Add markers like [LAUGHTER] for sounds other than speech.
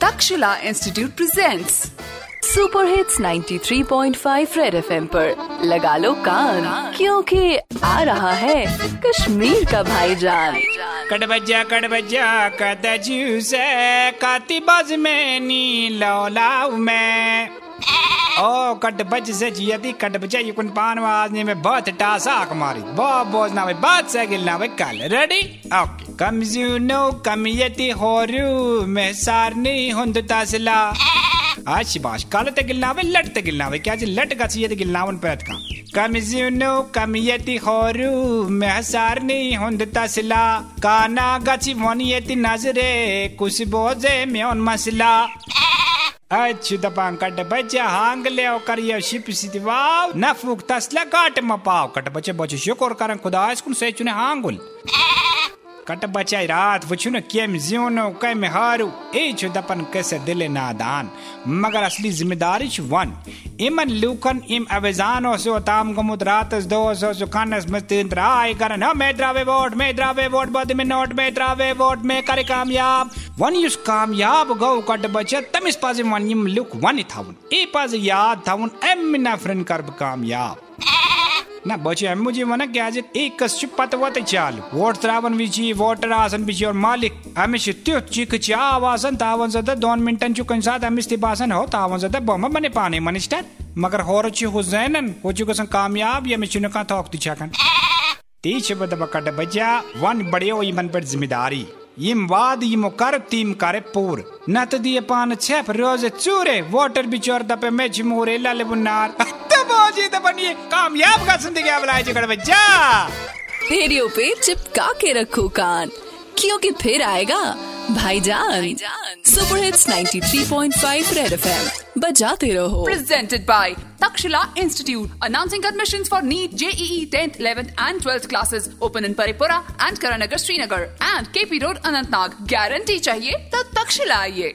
Takshashila institute presents super hits 93.5 red FM पर। लगा लो कान, क्योंकि आ रहा है कश्मीर का भाईजान। कट बजा कद जूस काती बाज में नी लौलाऊ मैं। ओ, कट बज से जियती कट बजा ये कुन पान वाजने में बहुत टासा मारी। बहुत बोझना भाई बात से गिलना भाई कल। रेडी ओके कम जूनो कम यति होरू, मैं सारनी हुंद तासला आज बाश काल ते गिलना भाई लट ते गिलना भाई क्या जी लट का गिलना वन पैत का? कम जूनो कम यति होरू, मैं सारनी हुंद तासला काना गची वन यति नजरे, कुछ बोझे में उन मसला। अच्छु दपांग कट बच्चे हांग ले कर ये शिप सिति वाव, न फूक तसला काट म पाव कट बच्चे बच्चे शुक्र करन खुदा इसकुन से चुने हांगुल। कट बचाई रात वुछु न केम जियोनो कै में हारू। ए दपन कैसे दिले नादान? मगर असली ज़िम्मेदारी छु वन। इमन लूकन, इम अवेजानो, सो ताम गमुत रातस दो, सो सो कानस में द्रावे वोट, में द्रावे वोट, बद में नोट, में द्रावे वोट, में करे कामयाब। वन युस कामयाब गौ तमिस पाजे वन लुक वन थावन ए पाजे याद थावन एम ना फ्रेंड करब कामयाब। ना बचे हम मुझे वना क्या एक पत वत चाल। वोट त्रावन विची वोटर आसन बिची और मालिक। हमें त्यो चिक चा, आवासन तावन जदा दोन मिनटन चु कन हम इस्ती बासन हो, तावन जदा बम मने पाने मनिस्टर मगर होर छि हो जैनन हो चु कसन कामयाब, ये मिचुन का थोक ति छकन तीछ बद बकट बजा, वन बड़ियो ईमन पर ज़िम्मेदारी। यम वाद यम कर, तीम करे पूर। न तो दिए पान छेप रोज चूरे, वोटर बिचोर दपे में झमूरे, लाले बुनार। [LAUGHS] जीत बनिए कामयाब का ज़िंदगी बनाए जगड़ बच्चा। रेडियो पे चिपका के रखो कान। क्योंकि फिर आएगा? भाईजान। सुपर हिट्स 93.5 रेड एफएम बजाते रहो। Presented by Takshashila institute announcing admissions for NEET JEE 10th 11th and 12th classes open in Paripura and Karanagar Srinagar and KP road Anantnag guarantee चाहिए तो तक्षशिला आइए।